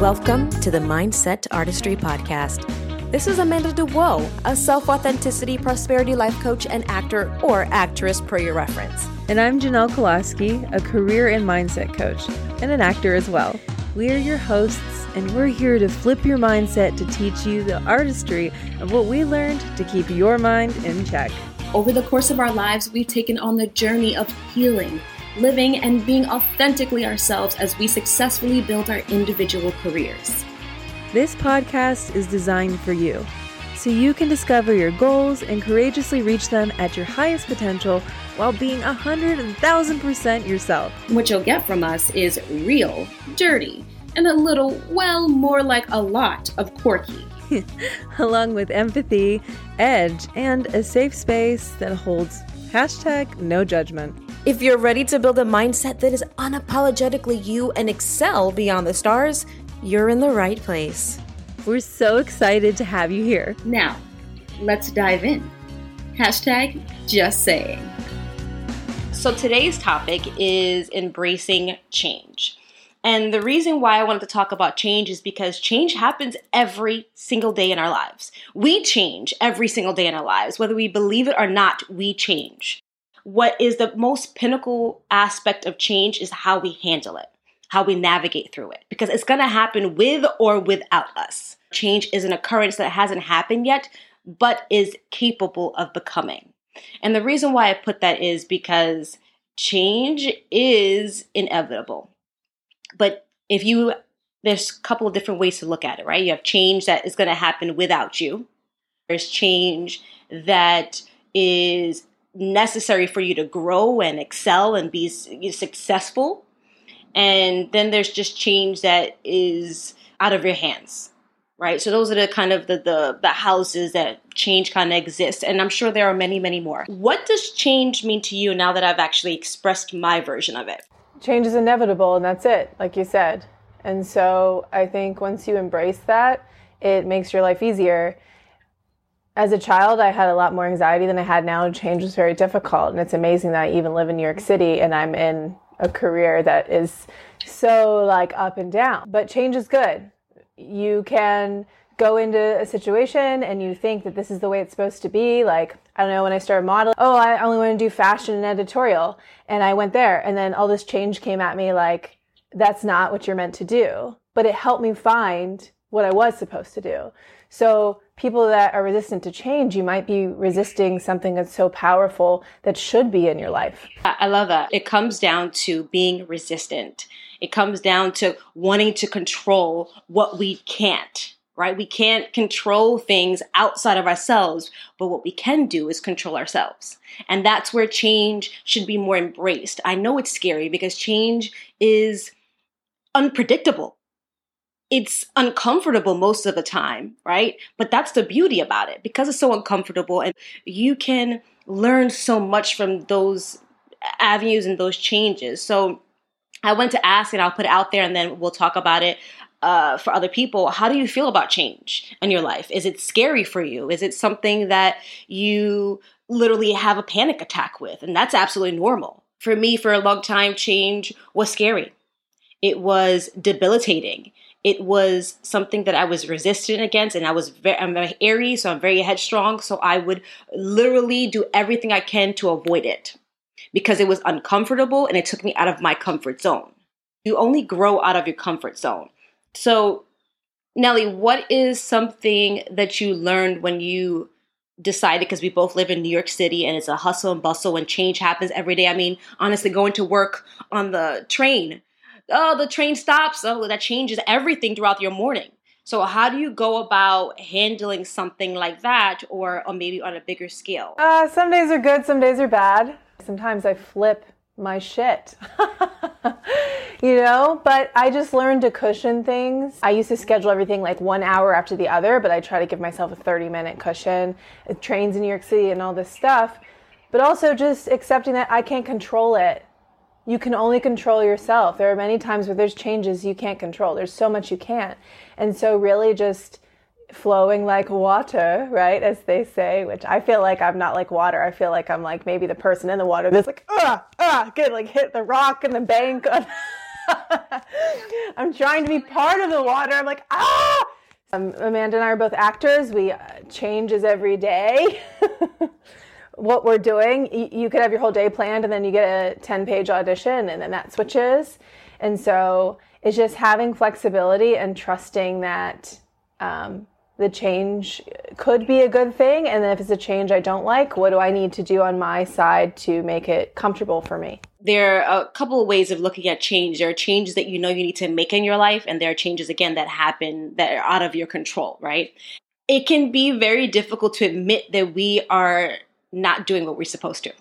Welcome to the Mindset Artistry Podcast. This is Amanda Duwo, a self authenticity prosperity life coach and actor or actress per your reference. And I'm Janelle Kolaski, a career and mindset coach and an actor as well. We're your hosts, and we're here to flip your mindset to teach you the artistry of what we learned to keep your mind in check. Over the course of our lives, we've taken on the journey of healing living and being authentically ourselves as we successfully build our individual careers. This podcast is designed for you, so you can discover your goals and courageously reach them at your highest potential while being a hundred and thousand percent yourself. What you'll get from us is real, dirty, and a little, well, more like a lot of quirky. Along with empathy, edge, and a safe space that holds hashtag no judgment. If you're ready to build a mindset that is unapologetically you and excel beyond the stars, you're in the right place. We're so excited to have you here. Now, let's dive in. Hashtag just saying. So today's topic is embracing change. And the reason why I wanted to talk about change is because change happens every single day in our lives. We change every single day in our lives. Whether we believe it or not, we change what is the most pinnacle aspect of change is how we handle it, how we navigate through it, because it's to happen with or without us. Change is an occurrence that hasn't happened yet, but is capable of becoming. And the reason why I put that is because change is inevitable. But if you, there's a couple of different ways to look at it, right? You have change that is going to happen without you, there's change that is necessary for you to grow and excel and be successful. And then there's just change that is out of your hands, right? So those are the kind of the the, the houses that change kind of exists, and I'm sure there are many, many more. What does change mean to you now that I've actually expressed my version of it? Change is inevitable, and that's it, like you said. And so I think once you embrace that, it makes your life easier as a child, I had a lot more anxiety than I had now. Change was very difficult. And it's amazing that I even live in New York City and I'm in a career that is so like up and down. But change is good. You can go into a situation and you think that this is the way it's supposed to be. Like, I don't know, when I started modeling, oh, I only want to do fashion and editorial. And I went there and then all this change came at me like, that's not what you're meant to do. But it helped me find what I was supposed to do. So people that are resistant to change, you might be resisting something that's so powerful that should be in your life. I love that. It comes down to being resistant. It comes down to wanting to control what we can't, right? We can't control things outside of ourselves, but what we can do is control ourselves. And that's where change should be more embraced. I know it's scary because change is unpredictable it's uncomfortable most of the time, right? But that's the beauty about it because it's so uncomfortable and you can learn so much from those avenues and those changes. So I went to ask and I'll put it out there and then we'll talk about it uh, for other people. How do you feel about change in your life? Is it scary for you? Is it something that you literally have a panic attack with? And that's absolutely normal. For me, for a long time, change was scary. It was debilitating it was something that I was resistant against, and I was very, I'm very Aries, so I'm very headstrong. So I would literally do everything I can to avoid it because it was uncomfortable and it took me out of my comfort zone. You only grow out of your comfort zone. So, Nellie, what is something that you learned when you decided because we both live in New York City and it's a hustle and bustle and change happens every day. I mean, honestly, going to work on the train oh, the train stops. Oh, that changes everything throughout your morning. So how do you go about handling something like that or, or maybe on a bigger scale? Uh, some days are good, some days are bad. Sometimes I flip my shit. you know, but I just learned to cushion things. I used to schedule everything like one hour after the other, but I try to give myself a 30 minute cushion. Trains in New York City and all this stuff. But also just accepting that I can't control it you can only control yourself. There are many times where there's changes you can't control. There's so much you can't. And so really just flowing like water, right? As they say, which I feel like I'm not like water. I feel like I'm like maybe the person in the water that's like, ah, ah, good, like hit the rock and the bank. I'm trying to be part of the water. I'm like, ah! Um, Amanda and I are both actors. We uh, changes every day. what we're doing, y- you could have your whole day planned and then you get a 10 page audition and then that switches. And so it's just having flexibility and trusting that um, the change could be a good thing. And if it's a change I don't like, what do I need to do on my side to make it comfortable for me? There are a couple of ways of looking at change. There are changes that you know you need to make in your life, and there are changes, again, that happen that are out of your control, right? It can be very difficult to admit that we are not doing what we're supposed to.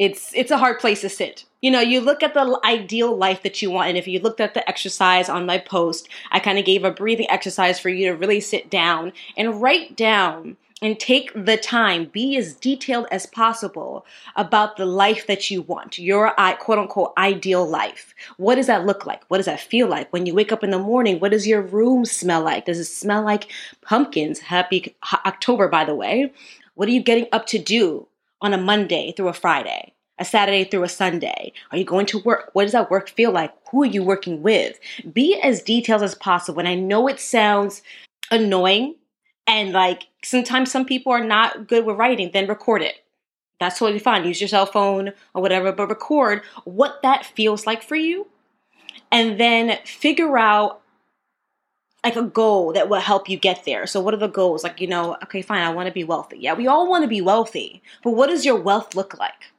It's it's a hard place to sit you know, you look at the ideal life that you want. And if you looked at the exercise on my post, I kind of gave a breathing exercise for you to really sit down and write down and take the time, be as detailed as possible about the life that you want, your quote unquote ideal life. What does that look like? What does that feel like? When you wake up in the morning, what does your room smell like? Does it smell like pumpkins? Happy October, by the way. What are you getting up to do on a Monday through a Friday? a Saturday through a Sunday? Are you going to work? What does that work feel like? Who are you working with? Be as detailed as possible. And I know it sounds annoying and like sometimes some people are not good with writing, then record it. That's totally fine. Use your cell phone or whatever, but record what that feels like for you. And then figure out like a goal that will help you get there. So what are the goals? Like, you know, okay, fine, I want to be wealthy. Yeah, we all want to be wealthy. But what does your wealth look like?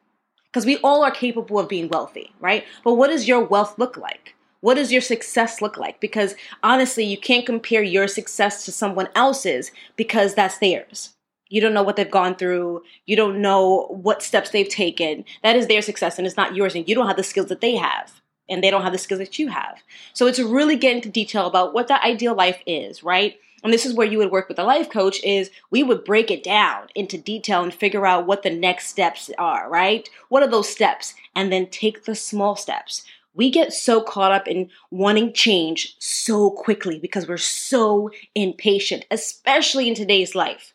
because we all are capable of being wealthy, right? But what does your wealth look like? What does your success look like? Because honestly, you can't compare your success to someone else's because that's theirs. You don't know what they've gone through. You don't know what steps they've taken. That is their success and it's not yours. And you don't have the skills that they have. And they don't have the skills that you have. So it's really getting into detail about what that ideal life is, right? and this is where you would work with a life coach is we would break it down into detail and figure out what the next steps are right? What are those steps? And then take the small steps. We get so caught up in wanting change so quickly because we're so impatient especially in today's life.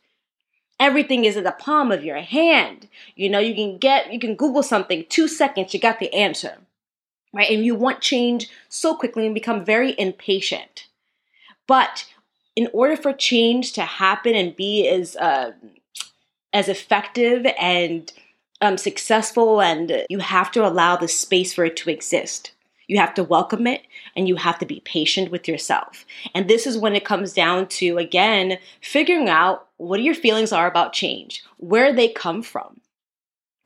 Everything is in the palm of your hand. You know you can get you can google something two seconds you got the answer right and you want change so quickly and become very impatient but in order for change to happen and be as uh, as effective and um, successful, and you have to allow the space for it to exist. You have to welcome it and you have to be patient with yourself. And this is when it comes down to, again, figuring out what your feelings are about change, where they come from.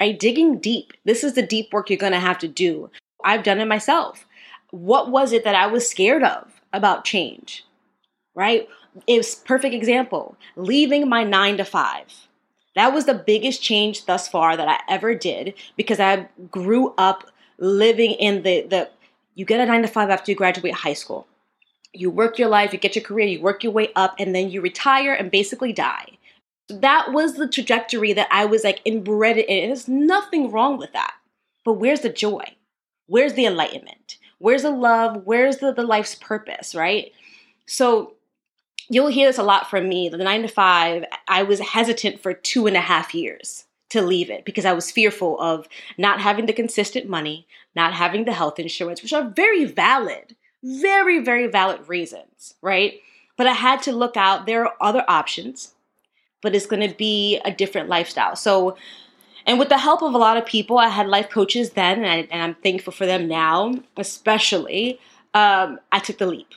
Right? Digging deep. This is the deep work you're going to have to do. I've done it myself. What was it that I was scared of about change? Right? It's perfect example. Leaving my nine to five. That was the biggest change thus far that I ever did because I grew up living in the the you get a nine to five after you graduate high school. You work your life, you get your career, you work your way up, and then you retire and basically die. That was the trajectory that I was like inbred in. And there's nothing wrong with that. But where's the joy? Where's the enlightenment? Where's the love? Where's the, the life's purpose, right? So you'll hear this a lot from me. The nine to five, I was hesitant for two and a half years to leave it because I was fearful of not having the consistent money, not having the health insurance, which are very valid, very, very valid reasons, right? But I had to look out. There are other options, but it's going to be a different lifestyle. So, and with the help of a lot of people, I had life coaches then, and, I, am thankful for them now, especially. Um, I took the leap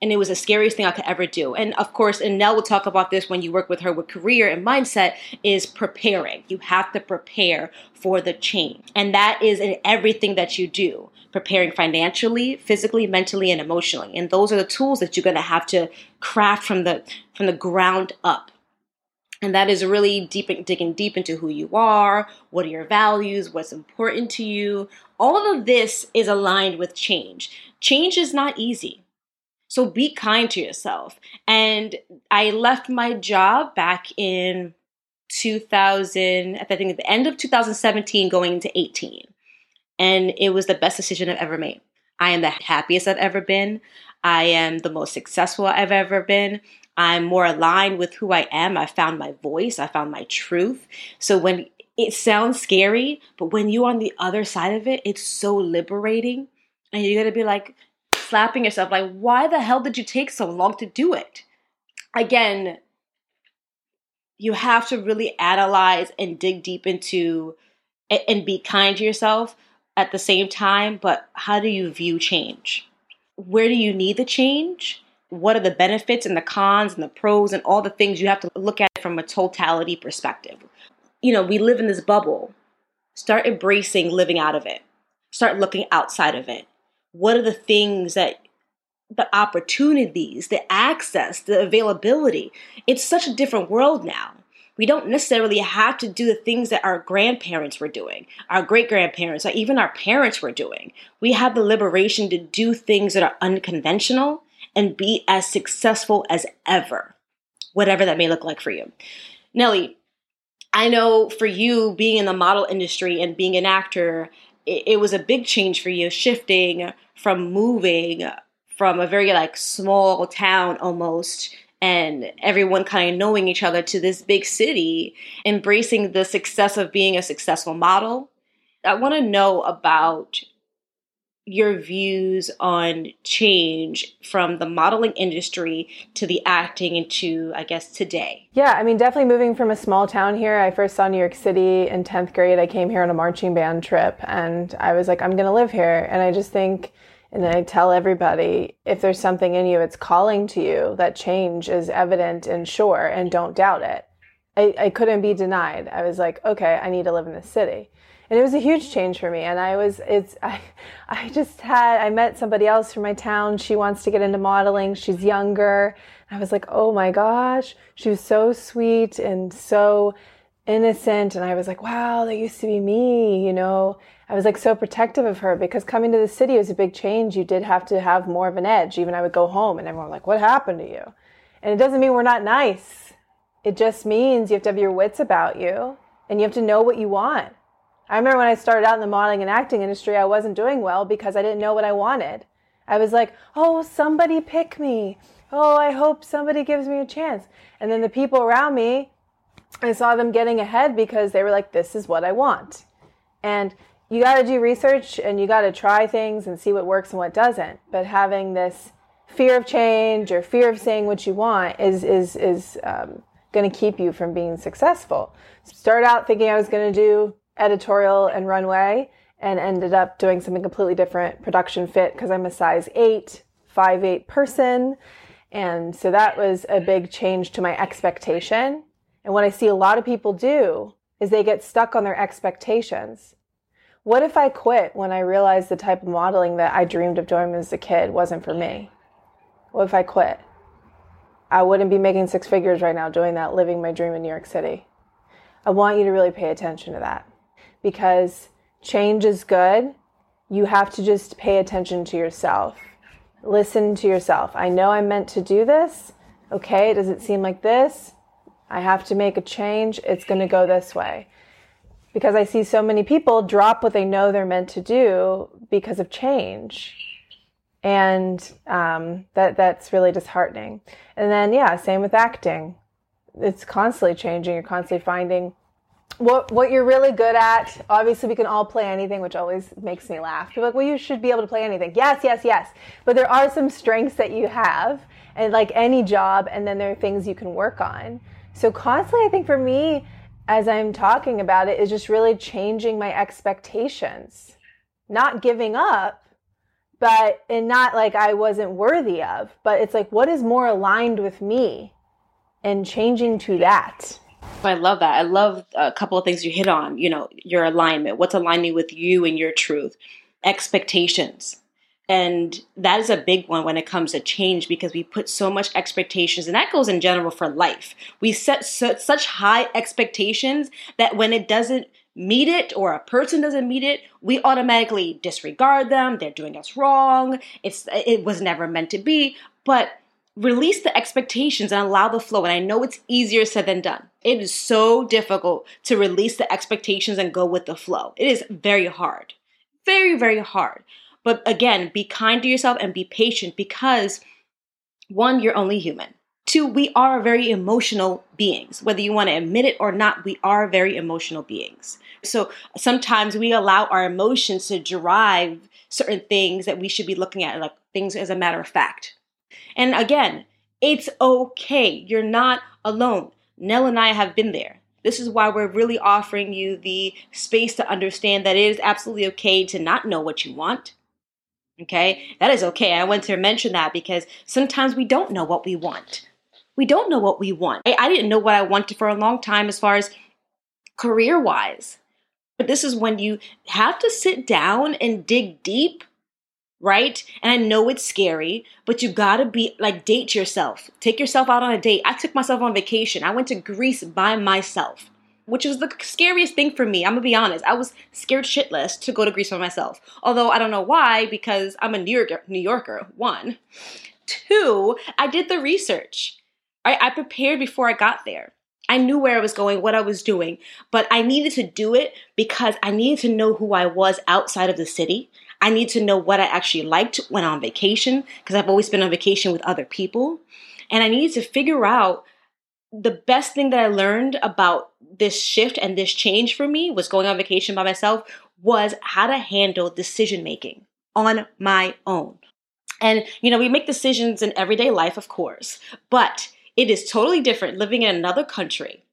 and it was the scariest thing I could ever do. And of course, and Nell will talk about this when you work with her with career and mindset is preparing. You have to prepare for the change. And that is in everything that you do. Preparing financially, physically, mentally, and emotionally. And those are the tools that you're gonna have to craft from the from the ground up. And that is really deep digging deep into who you are, what are your values, what's important to you. All of this is aligned with change. Change is not easy so be kind to yourself. And I left my job back in 2000, I think at the end of 2017, going into 18. And it was the best decision I've ever made. I am the happiest I've ever been. I am the most successful I've ever been. I'm more aligned with who I am. I found my voice. I found my truth. So when it sounds scary, but when you're on the other side of it, it's so liberating And you're to be like slapping yourself, like, why the hell did you take so long to do it? Again, you have to really analyze and dig deep into and be kind to yourself at the same time, but how do you view change? Where do you need the change? What are the benefits and the cons and the pros and all the things you have to look at from a totality perspective? You know, we live in this bubble. Start embracing living out of it. Start looking outside of it. What are the things that the opportunities, the access, the availability? It's such a different world now we don't necessarily have to do the things that our grandparents were doing, our great grandparents, or even our parents were doing. We have the liberation to do things that are unconventional and be as successful as ever, whatever that may look like for you. Nellie, I know for you being in the model industry and being an actor, it, it was a big change for you shifting from moving from a very like small town almost and everyone kind of knowing each other to this big city, embracing the success of being a successful model. I want to know about your views on change from the modeling industry to the acting and to, I guess, today. Yeah, I mean, definitely moving from a small town here. I first saw New York City in 10th grade. I came here on a marching band trip and I was like, I'm going to live here. And I just think, and I tell everybody if there's something in you, it's calling to you, that change is evident and sure, and don't doubt it. I, I couldn't be denied. I was like, okay, I need to live in this city. And it was a huge change for me. And I was, it's, I, I just had, I met somebody else from my town. She wants to get into modeling. She's younger. I was like, oh my gosh. She was so sweet and so innocent. And I was like, wow, that used to be me, you know? I was like so protective of her because coming to the city was a big change. You did have to have more of an edge. Even I would go home and everyone was like, what happened to you? And it doesn't mean we're not nice. It just means you have to have your wits about you and you have to know what you want. I remember when I started out in the modeling and acting industry, I wasn't doing well because I didn't know what I wanted. I was like, oh, somebody pick me. Oh, I hope somebody gives me a chance. And then the people around me, I saw them getting ahead because they were like, this is what I want. And you got to do research and you got to try things and see what works and what doesn't. But having this fear of change or fear of saying what you want is is is um, going to keep you from being successful. Start out thinking I was going to do editorial and runway, and ended up doing something completely different, production fit, because I'm a size eight, five eight person, and so that was a big change to my expectation. And what I see a lot of people do is they get stuck on their expectations what if I quit when I realized the type of modeling that I dreamed of doing as a kid wasn't for me? What if I quit? I wouldn't be making six figures right now doing that, living my dream in New York City. I want you to really pay attention to that because change is good. You have to just pay attention to yourself. Listen to yourself. I know I'm meant to do this. Okay, does it seem like this? I have to make a change. It's going to go this way because I see so many people drop what they know they're meant to do because of change. And um, that that's really disheartening. And then yeah, same with acting. It's constantly changing. You're constantly finding what what you're really good at. Obviously, we can all play anything, which always makes me laugh. People like, well, you should be able to play anything. Yes, yes, yes. But there are some strengths that you have, and like any job, and then there are things you can work on. So constantly, I think for me, as I'm talking about it is just really changing my expectations. Not giving up, but and not like I wasn't worthy of, but it's like what is more aligned with me and changing to that. I love that. I love a couple of things you hit on, you know, your alignment, what's aligning with you and your truth, expectations. And that is a big one when it comes to change because we put so much expectations, and that goes in general for life. We set such high expectations that when it doesn't meet it or a person doesn't meet it, we automatically disregard them. They're doing us wrong. It's it was never meant to be. But release the expectations and allow the flow. And I know it's easier said than done. It is so difficult to release the expectations and go with the flow. It is very hard. Very, very hard. But again, be kind to yourself and be patient because one, you're only human. Two, we are very emotional beings. Whether you want to admit it or not, we are very emotional beings. So sometimes we allow our emotions to drive certain things that we should be looking at, like things as a matter of fact. And again, it's okay. You're not alone. Nell and I have been there. This is why we're really offering you the space to understand that it is absolutely okay to not know what you want. Okay? That is okay. I want to mention that because sometimes we don't know what we want. We don't know what we want. I, I didn't know what I wanted for a long time as far as career wise. But this is when you have to sit down and dig deep right? And I know it's scary, but you gotta be like, date yourself. Take yourself out on a date. I took myself on vacation. I went to Greece by myself, which was the scariest thing for me. I'm gonna be honest. I was scared shitless to go to Greece by myself. Although I don't know why, because I'm a New Yorker, New Yorker one. Two, I did the research. I, I prepared before I got there. I knew where I was going, what I was doing, but I needed to do it because I needed to know who I was outside of the city. I need to know what I actually liked when on vacation because I've always been on vacation with other people. And I needed to figure out the best thing that I learned about this shift and this change for me was going on vacation by myself was how to handle decision making on my own. And, you know, we make decisions in everyday life, of course, but it is totally different living in another country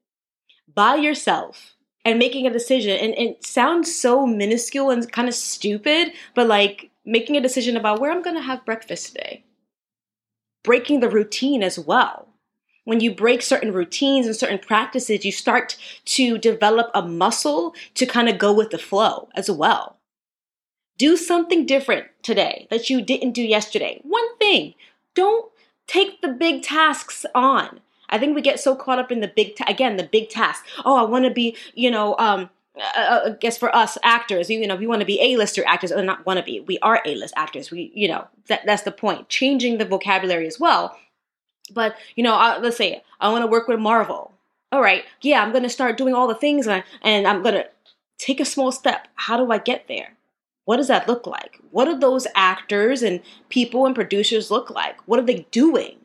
by yourself and making a decision. And, it sounds so minuscule and kind of stupid, but like making a decision about where I'm going to have breakfast today. Breaking the routine as well. When you break certain routines and certain practices, you start to develop a muscle to kind of go with the flow as well. Do something different today that you didn't do yesterday. One thing. Don't take the big tasks on. I think we get so caught up in the big, ta- again, the big task. Oh, I want to be, you know, um, uh, uh, I guess for us actors, you know, we want to be A-lister actors, or not want to be. We are A-list actors. We, you know, that, that's the point. Changing the vocabulary as well. But you know, uh, let's say I want to work with Marvel. All right, yeah, I'm gonna start doing all the things, and, I, and I'm gonna take a small step. How do I get there? What does that look like? What do those actors and people and producers look like? What are they doing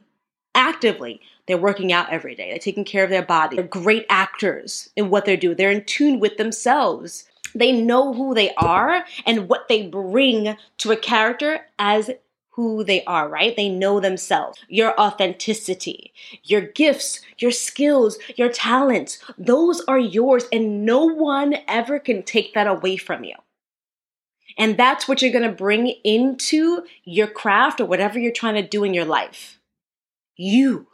actively? They're working out every day. They're taking care of their body. They're great actors in what they do. They're in tune with themselves. They know who they are and what they bring to a character as who they are, right? They know themselves. Your authenticity, your gifts, your skills, your talents, those are yours, and no one ever can take that away from you. And that's what you're gonna bring into your craft or whatever you're trying to do in your life. You.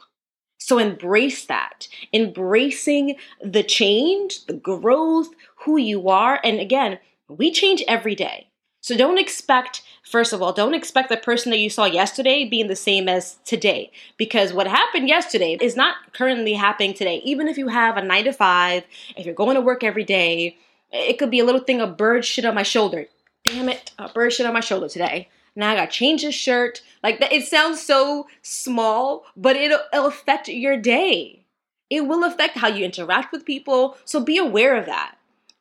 So embrace that. Embracing the change, the growth, who you are. And again, we change every day. So don't expect, first of all, don't expect the person that you saw yesterday being the same as today. Because what happened yesterday is not currently happening today. Even if you have a nine to five, if you're going to work every day, it could be a little thing of bird shit on my shoulder. Damn it, a bird shit on my shoulder today now I gotta change this shirt. Like that, it sounds so small, but it'll, it'll affect your day. It will affect how you interact with people. So be aware of that,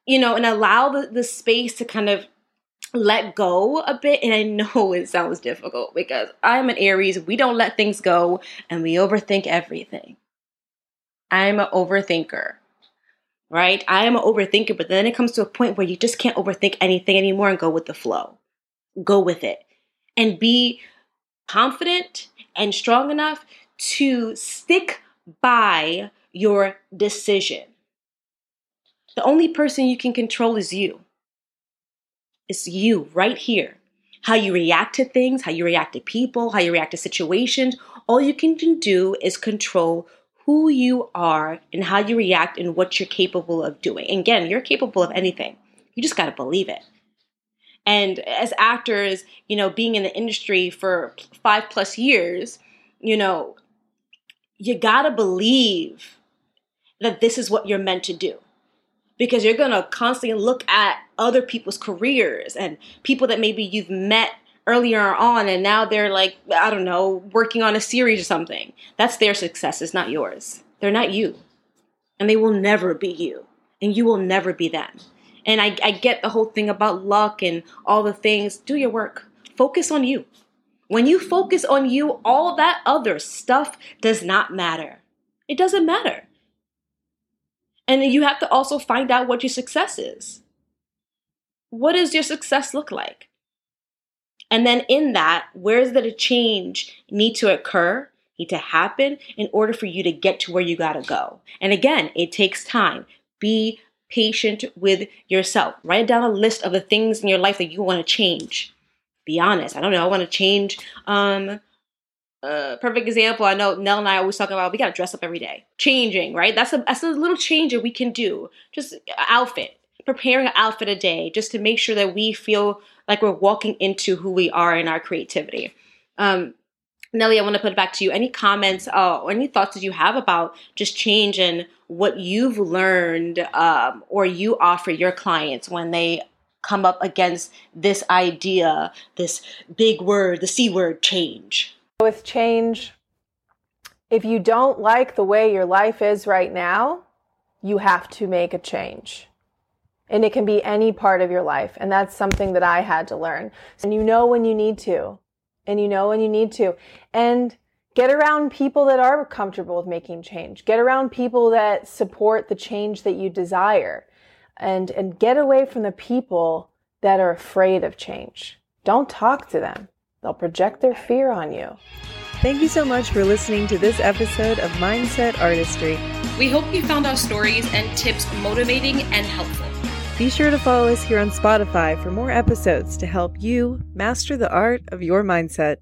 you know, and allow the, the space to kind of let go a bit. And I know it sounds difficult because I'm an Aries. We don't let things go and we overthink everything. I'm an overthinker right? I am an overthinker, but then it comes to a point where you just can't overthink anything anymore and go with the flow. Go with it and be confident and strong enough to stick by your decision. The only person you can control is you. It's you right here. How you react to things, how you react to people, how you react to situations. All you can do is control who you are and how you react and what you're capable of doing. And again, you're capable of anything. You just got to believe it. And as actors, you know, being in the industry for five plus years, you know, you gotta believe that this is what you're meant to do. Because you're gonna constantly look at other people's careers and people that maybe you've met earlier on and now they're like, I don't know, working on a series or something. That's their success, it's not yours. They're not you. And they will never be you. And you will never be them. And I, I get the whole thing about luck and all the things. Do your work. Focus on you. When you focus on you, all that other stuff does not matter. It doesn't matter. And you have to also find out what your success is. What does your success look like? And then in that, where is that a change need to occur, need to happen in order for you to get to where you got to go? And again, it takes time. Be patient with yourself. Write down a list of the things in your life that you want to change be honest. I don't know. I want to change. Um, uh, perfect example. I know Nell and I always talk about we got to dress up every day. Changing, right? That's a that's a little change that we can do. Just outfit, preparing an outfit a day, just to make sure that we feel like we're walking into who we are in our creativity. Um, Nellie, I want to put it back to you. Any comments uh, or any thoughts that you have about just change and what you've learned um, or you offer your clients when they come up against this idea, this big word, the C word, change? With change, if you don't like the way your life is right now, you have to make a change. And it can be any part of your life. And that's something that I had to learn. And you know when you need to. And you know when you need to. And get around people that are comfortable with making change. Get around people that support the change that you desire and and get away from the people that are afraid of change. Don't talk to them. They'll project their fear on you. Thank you so much for listening to this episode of Mindset Artistry. We hope you found our stories and tips motivating and helpful. Be sure to follow us here on Spotify for more episodes to help you master the art of your mindset.